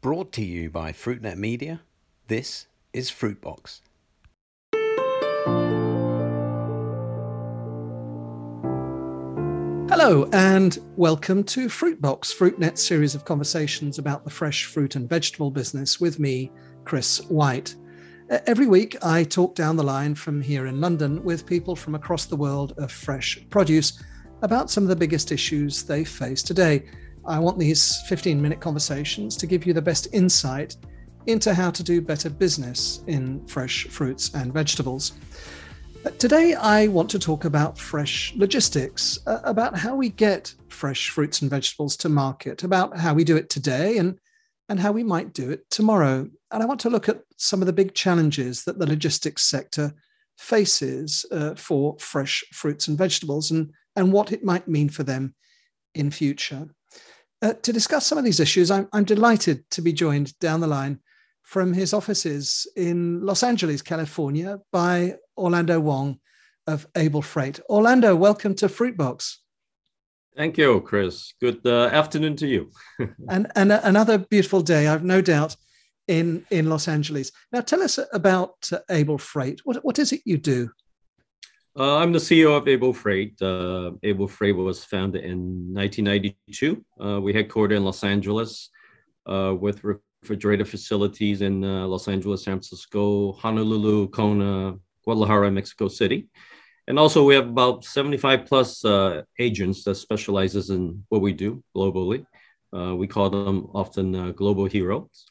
Brought to you by FruitNet Media, this is Fruitbox. Hello, and welcome to Fruitbox, FruitNet's series of conversations about the fresh fruit and vegetable business with me, Chris White. Every week, I talk down the line from here in London with people from across the world of fresh produce about some of the biggest issues they face today. I want these 15 minute conversations to give you the best insight into how to do better business in fresh fruits and vegetables. Today, I want to talk about fresh logistics, uh, about how we get fresh fruits and vegetables to market, about how we do it today and, and how we might do it tomorrow. And I want to look at some of the big challenges that the logistics sector faces uh, for fresh fruits and vegetables and, and what it might mean for them in future. Uh, to discuss some of these issues, I'm, I'm delighted to be joined down the line from his offices in Los Angeles, California, by Orlando Wong of Able Freight. Orlando, welcome to Fruitbox. Thank you, Chris. Good uh, afternoon to you. and and another beautiful day, I've no doubt, in in Los Angeles. Now, tell us about uh, Able Freight. What what is it you do? Uh, I'm the CEO of Able Freight. Uh, Able Freight was founded in 1992. Uh, we headquartered in Los Angeles uh, with refrigerated facilities in uh, Los Angeles, San Francisco, Honolulu, Kona, Guadalajara, Mexico City. And also we have about 75 plus uh, agents that specializes in what we do globally. We call them often global heroes.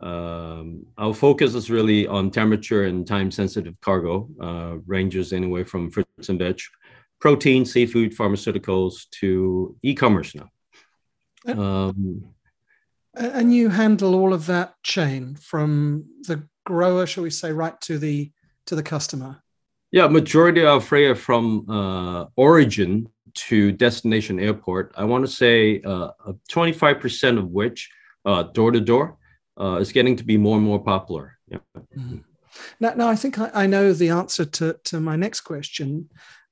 Um, our focus is really on temperature and time sensitive cargo, uh, ranges anywhere from fruits and veg, protein, seafood, pharmaceuticals to e-commerce now. Um, and you handle all of that chain from the grower, shall we say, right to the to the customer. Yeah, majority of freight from uh, origin to destination airport. I want to say uh, 25% of which door to door is getting to be more and more popular. Yeah. Mm-hmm. Now, now, I think I, I, know the answer to, to my next question.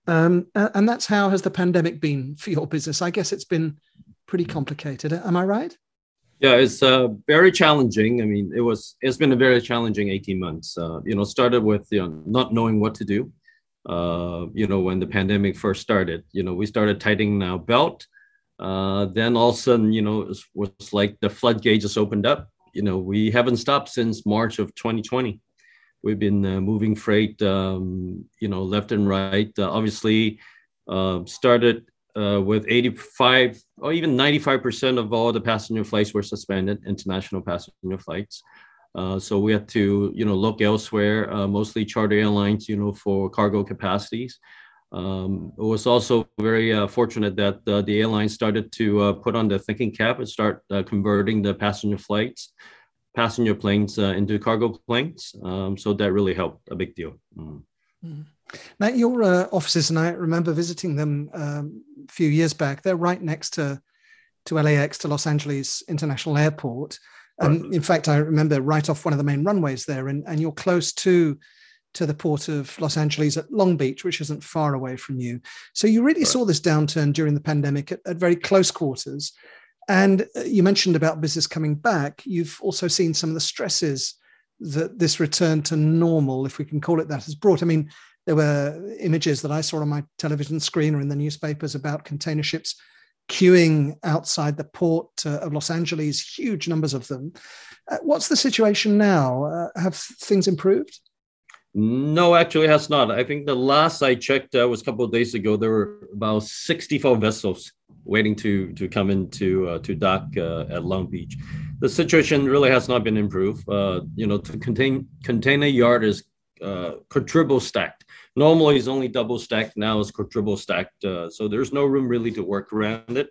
Um, and that's how has the pandemic been for your business? I guess it's been pretty complicated. Am I right? Yeah, it's uh, very challenging. I mean, it was it's been a very challenging 18 months. Uh, you know, started with you know, not knowing what to do. Uh, you know, when the pandemic first started, you know, we started tightening our belt. Uh, then all of a sudden, you know, it was, was like the floodgates just opened up. You know, we haven't stopped since March of 2020. We've been uh, moving freight, um, you know, left and right. Uh, obviously, started uh, with 85 or even 95% of all the passenger flights were suspended, international passenger flights. Uh, so we had to, you know, look elsewhere, uh, mostly charter airlines, you know, for cargo capacities. Um, it was also very uh, fortunate that uh, the airlines started to uh, put on the thinking cap and start converting the passenger flights, passenger planes into cargo planes. Um, so that really helped a big deal. Mm. Mm. Now, your uh, offices, and I remember visiting them um, a few years back. They're right next to to LAX, to Los Angeles International Airport. And right. in fact, I remember right off one of the main runways there, and, and you're close to to the port of Los Angeles at Long Beach, which isn't far away from you. So you really right. saw this downturn during the pandemic at, at very close quarters. And uh, you mentioned about business coming back. You've also seen some of the stresses that this return to normal, if we can call it that, has brought. I mean, there were images that I saw on my television screen or in the newspapers about container ships queuing outside the port uh, of Los Angeles, huge numbers of them. Uh, what's the situation now? Uh, have things improved? No, actually, has not. I think the last I checked uh, was a couple of days ago. There were about 64 vessels waiting to to come into uh, to dock uh, at Long Beach. The situation really has not been improved. you know, to contain container yard is quadruple stacked Normally it's only double stacked. Now it's quadruple stacked. Uh, so there's no room really to work around it.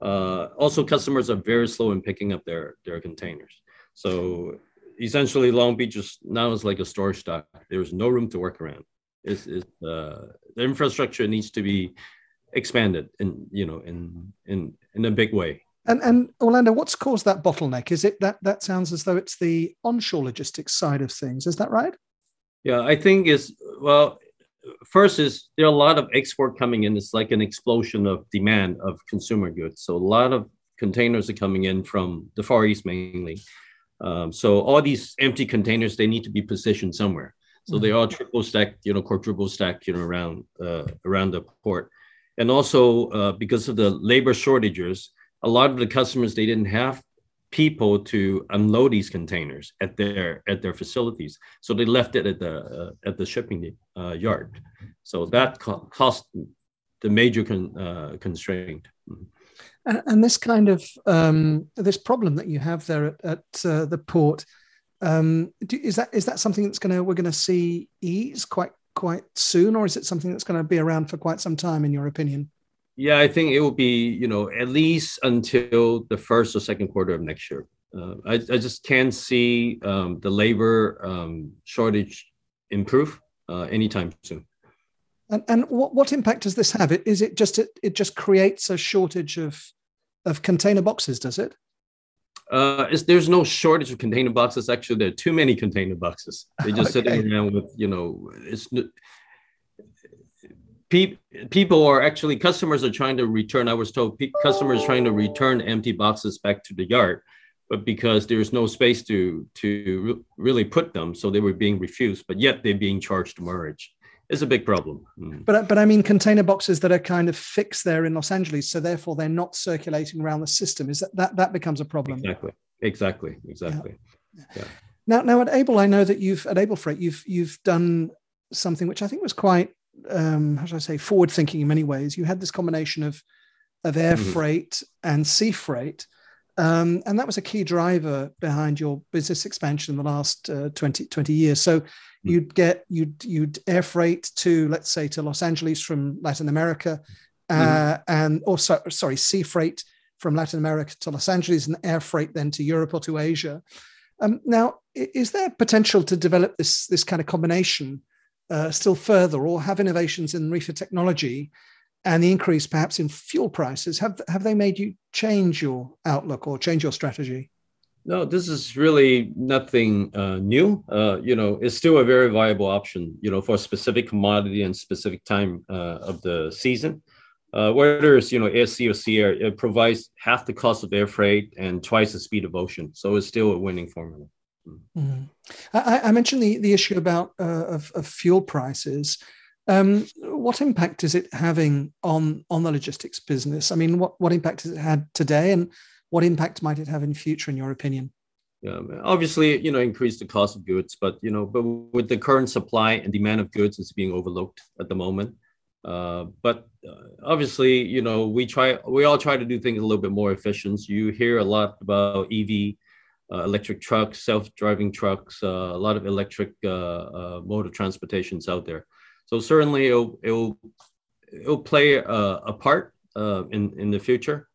Uh, also, customers are very slow in picking up their their containers. So essentially, Long Beach is now is like a storage dock. There's no room to work around. It's, it's uh, the infrastructure needs to be expanded in you know in in in a big way. And, and Orlando, what's caused that bottleneck? Is it that that sounds as though it's the onshore logistics side of things? Is that right? Yeah, I think is well. First is there are a lot of export coming in. It's like an explosion of demand of consumer goods. So a lot of containers are coming in from the Far East mainly. Um, so all these empty containers they need to be positioned somewhere. So mm-hmm. they are triple stacked, you know, quadruple stacked, you know, around uh, around the port, and also uh, because of the labor shortages, a lot of the customers they didn't have people to unload these containers at their at their facilities so they left it at the uh, at the shipping uh, yard so that co- cost the major con, uh, constraint mm-hmm. And, this kind of um, this problem that you have there at, at uh, the port um, do, is that is that something that's going to we're going to see ease quite quite soon or is it something that's going to be around for quite some time in your opinion yeah, I think it will be, you know, at least until the first or second quarter of next year. Uh, I, I just can't see um, the labor um, shortage improve uh, anytime soon. And, and what, what impact does this have? Is it just it, it just creates a shortage of of container boxes? Does it? Uh, there's no shortage of container boxes. Actually, there are too many container boxes. They just okay. sitting around with you know it's pe- people are actually customers are trying to return. I was told pe- customers trying to return empty boxes back to the yard, but because there's no space to to re- really put them, so they were being refused. But yet they're being charged demurrage. It's a big problem. Mm. But but I mean container boxes that are kind of fixed there in Los Angeles, so therefore they're not circulating around the system. Is that that, that becomes a problem? Exactly. Exactly. Exactly. Yeah. yeah. Now, now at Able, I know that you've at Able Freight, you've you've done something which I think was quite um, how should I say, forward thinking in many ways. You had this combination of of air mm-hmm. freight and sea freight. Um, and that was a key driver behind your business expansion in the last uh, 20, 20 years. So mm-hmm. you'd get you'd you'd air freight to let's say to Los Angeles from Latin America, uh, mm-hmm. and also sorry sea freight from Latin America to Los Angeles and air freight then to Europe or to Asia. Um, now, is there potential to develop this this kind of combination uh, still further or have innovations in reefer technology and the increase perhaps in fuel prices have have they made you change your outlook or change your strategy? No this is really nothing uh, new. Uh, you know it's still a very viable option you know for a specific commodity and specific time uh, of the season. Uh, whether it's you know air sea or sea air it provides half the cost of air freight and twice the speed of ocean. So it's still a winning formula. Mm-hmm. I, I, mentioned the, the issue about uh, of, of, fuel prices. Um, what impact is it having on on the logistics business? I mean, what what impact has it had today, and what impact might it have in future, in your opinion? Yeah, obviously, you know, increase the cost of goods, but you know, but with the current supply and demand of goods, it's being overlooked at the moment. Uh, but uh, obviously, you know, we try, we all try to do things a little bit more efficient. You hear a lot about EV uh, electric trucks, self-driving trucks, uh, a lot of electric uh, uh, mode of transportations out there. So certainly it'll it'll, it'll play a, a part uh, in in the future.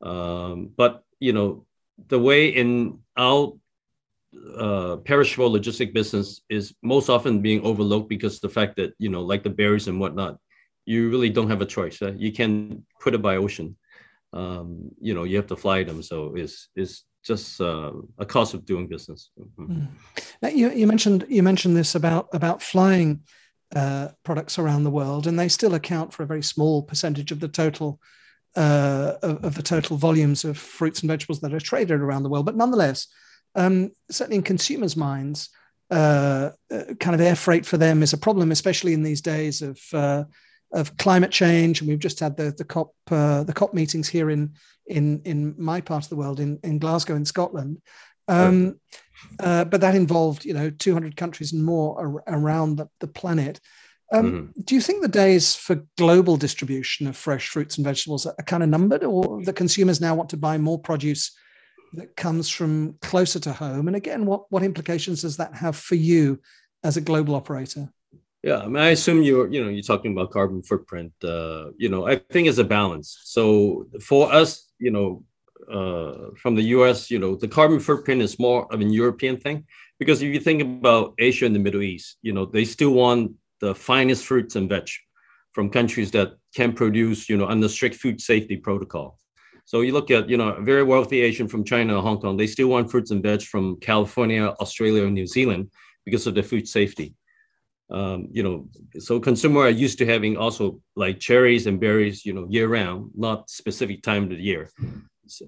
Um, but you know the way in our uh, perishable logistic business is most often being overlooked because the fact that you know like the berries and whatnot, you really don't have a choice. You can put it by ocean. Um, you know you have to fly them, so it's is just uh, a cost of doing business. Mm-hmm. Mm. Now, you, you, mentioned you mentioned this about about flying uh, products around the world, and they still account for a very small percentage of the total uh, of, of, the total volumes of fruits and vegetables that are traded around the world. But nonetheless, um, certainly in consumers' minds, uh, uh, kind of air freight for them is a problem, especially in these days of uh, of climate change, and we've just had the the COP the COP meetings here in in in my part of the world in in Glasgow in Scotland. Um, uh, but that involved, you know, 200 countries and more ar- around the, the planet. Um, mm-hmm. Do you think the days for global distribution of fresh fruits and vegetables are, are kind of numbered, or the consumers now want to buy more produce that comes from closer to home? And again, what what implications does that have for you as a global operator? Yeah, I, mean, I assume you're, you know, you're talking about carbon footprint. Uh, you know, I think it's a balance. So for us, you know, uh, from the U.S., you know, the carbon footprint is more of a European thing because if you think about Asia and the Middle East, you know, they still want the finest fruits and veg from countries that can produce, you know, under strict food safety protocol. So you look at, you know, a very wealthy Asian from China, or Hong Kong, they still want fruits and veg from California, Australia, New Zealand because of the food safety um, you know, so consumer are used to having also like cherries and berries, you know, year round, not specific time of the year.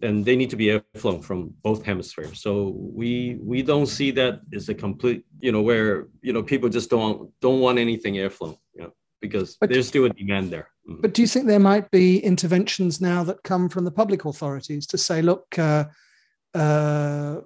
And they need to be airflown from both hemispheres. So we we don't see that as a complete, you know, where you know people just don't don't want anything airflown, you know, because but, there's still a demand there. Mm. But do you think there might be interventions now that come from the public authorities to say, look, uh, uh,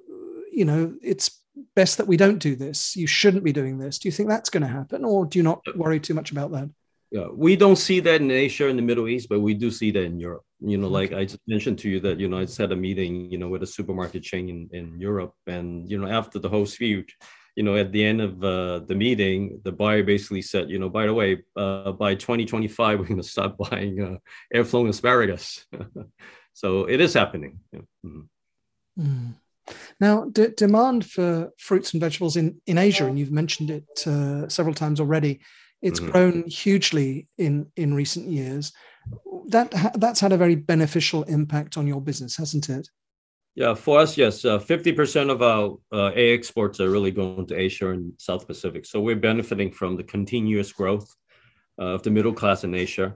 you know, it's best that we don't do this. You shouldn't be doing this. Do you think that's going to happen, or do you not worry too much about that? Yeah, we don't see that in Asia and the Middle East, but we do see that in Europe. You know, like I just mentioned to you that you know I just had a meeting, you know, with a supermarket chain in, in Europe, and you know after the whole speech, you know, at the end of uh, the meeting, the buyer basically said, you know, by the way, uh, by 2025, we're going to start buying uh, air-flown asparagus. so it is happening. Yeah. Mm-hmm. Mm. Now, d- demand for fruits and vegetables in, in Asia, and you've mentioned it uh, several times already, it's mm-hmm. grown hugely in in recent years. That that's had a very beneficial impact on your business, hasn't it? Yeah, for us, yes. Uh, fifty uh, percent of our uh, A exports are really going to Asia and South Pacific. So we're benefiting from the continuous growth uh, of the middle class in Asia.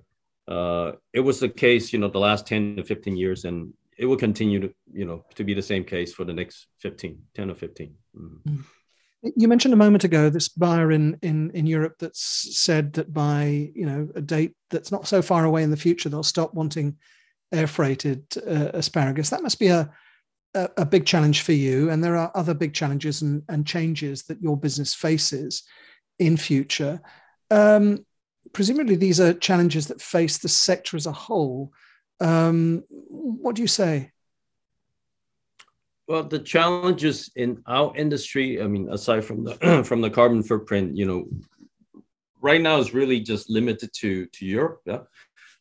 Uh, it was the case, you know, the last ten to fifteen years, and it will continue to, you know, to be the same case for the next 15, 10 or 15. Mm-hmm. Mm. You mentioned a moment ago this buyer in, in, in Europe that's said that by you know a date that's not so far away in the future they'll stop wanting air freighted uh, asparagus. That must be a, a, a big challenge for you, and there are other big challenges and, and changes that your business faces in future. Um, presumably, these are challenges that face the sector as a whole. Um, what do you say? Well, the challenges in our industry, I mean, aside from the from the carbon footprint, you know, right now is really just limited to to Europe. Yeah,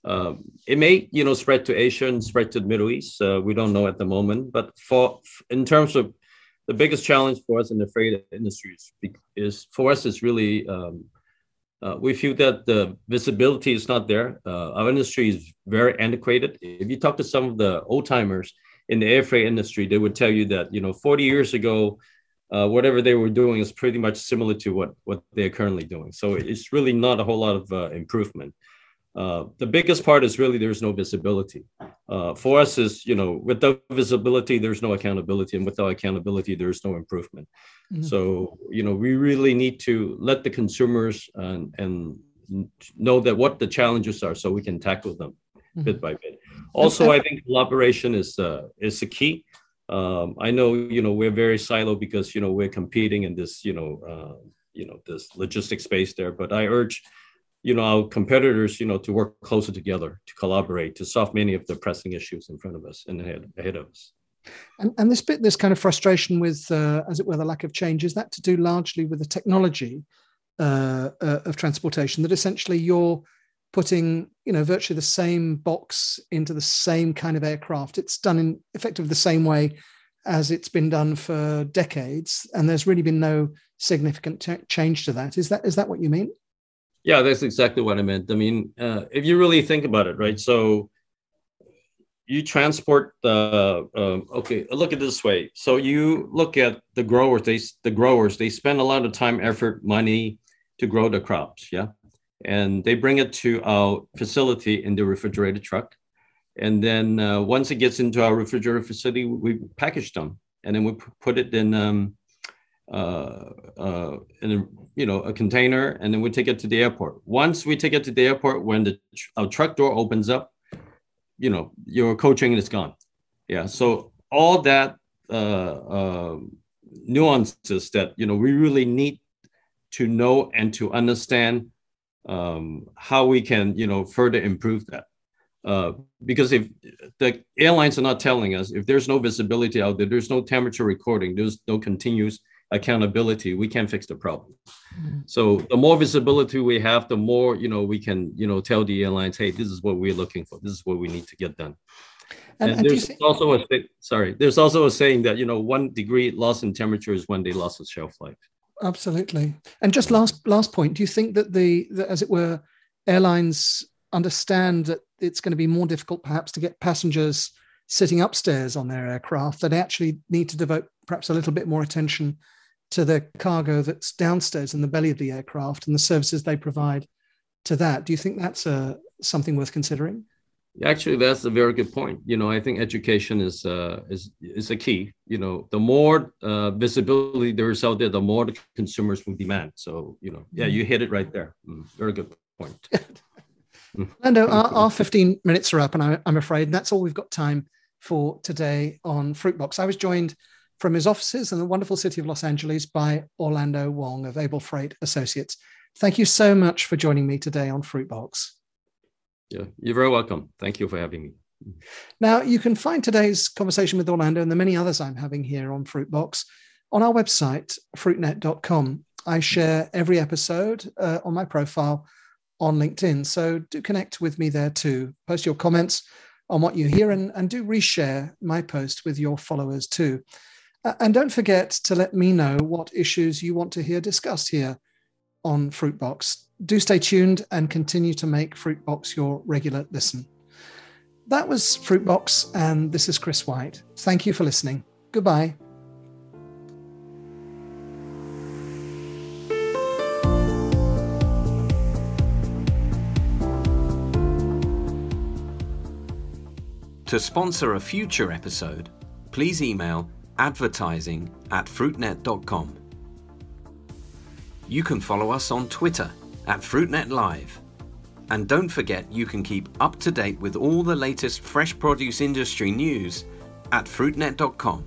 um, it may you know spread to Asia and spread to the Middle East. Uh, we don't know at the moment, but for in terms of the biggest challenge for us in the freight industry is, is for us is really um, uh, we feel that the visibility is not there. Uh, our industry is very antiquated. If you talk to some of the old timers in the air freight industry, they would tell you that you know 40 years ago, uh, whatever they were doing is pretty much similar to what what they're currently doing. So it's really not a whole lot of uh, improvement. Uh, the biggest part is really there's no visibility. Uh, for us, is you know without visibility, there's no accountability, and without accountability, there's no improvement. Mm-hmm. So you know we really need to let the consumers and, and know that what the challenges are, so we can tackle them. Bit by bit. Also, I think collaboration is uh, is the key. Um, I know you know we're very silo because you know we're competing in this you know uh, you know this logistics space there. But I urge you know our competitors you know to work closer together to collaborate to solve many of the pressing issues in front of us and ahead ahead of us. And, and this bit, this kind of frustration with, uh, as it were, the lack of change, is that to do largely with the technology uh, uh, of transportation? That essentially you're putting you know virtually the same box into the same kind of aircraft. It's done in effectively the same way as it's been done for decades and there's really been no significant t- change to that. Is that is that what you mean? Yeah that's exactly what i meant. I mean uh, if you really think about it right so you transport the uh, okay look at this way. So you look at the growers they the growers they spend a lot of time effort money to grow the crops yeah and they bring it to our facility in the refrigerated truck. And then uh, once it gets into our refrigerator facility, we package them, and then we put it in um, uh, uh, in a, you know a container, and then we take it to the airport. Once we take it to the airport, when the our truck door opens up, you know your cold chain is gone. Yeah, so all that uh, uh, nuances that you know we really need to know and to understand um, how we can you know further improve that. Uh, because if the airlines are not telling us if there's no visibility out there there's no temperature recording there's no continuous accountability we can't fix the problem. Mm-hmm. so the more visibility we have the more you know we can you know tell the airlines hey this is what we're looking for. This is what we need to get done. And, and, and there's also a sorry there's also a saying that you know one degree loss in temperature is one day loss of shelf life absolutely. And just last last point, do you think that the, the as it were, airlines understand that it's going to be more difficult perhaps to get passengers sitting upstairs on their aircraft that they actually need to devote perhaps a little bit more attention to the cargo that's downstairs in the belly of the aircraft and the services they provide to that. Do you think that's a, uh, something worth considering? Actually, that's a very good point. You know, I think education is uh, is is a key. You know, the more uh, visibility there is out there, the more the consumers will demand. So, you know, yeah, you hit it right there. Mm, very good point. Lando, our, our 15 minutes are up, and I, I'm afraid that's all we've got time for today on Fruitbox. I was joined from his offices in the wonderful city of Los Angeles by Orlando Wong of Able Freight Associates. Thank you so much for joining me today on Fruitbox. Yeah, you're very welcome. Thank you for having me. Now, you can find today's conversation with Orlando and the many others I'm having here on Fruitbox on our website, fruitnet.com. I share every episode uh, on my profile on LinkedIn. So do connect with me there too. Post your comments on what you hear and, and do reshare my post with your followers too. Uh, and don't forget to let me know what issues you want to hear discussed here on Fruitbox. Do stay tuned and continue to make Fruitbox your regular listen. That was Fruitbox, and this is Chris White. Thank you for listening. Goodbye. To sponsor a future episode, please email advertising at fruitnet.com. You can follow us on Twitter at FruitNet Live. And don't forget you can keep up to date with all the latest fresh produce industry news at fruitnet.com.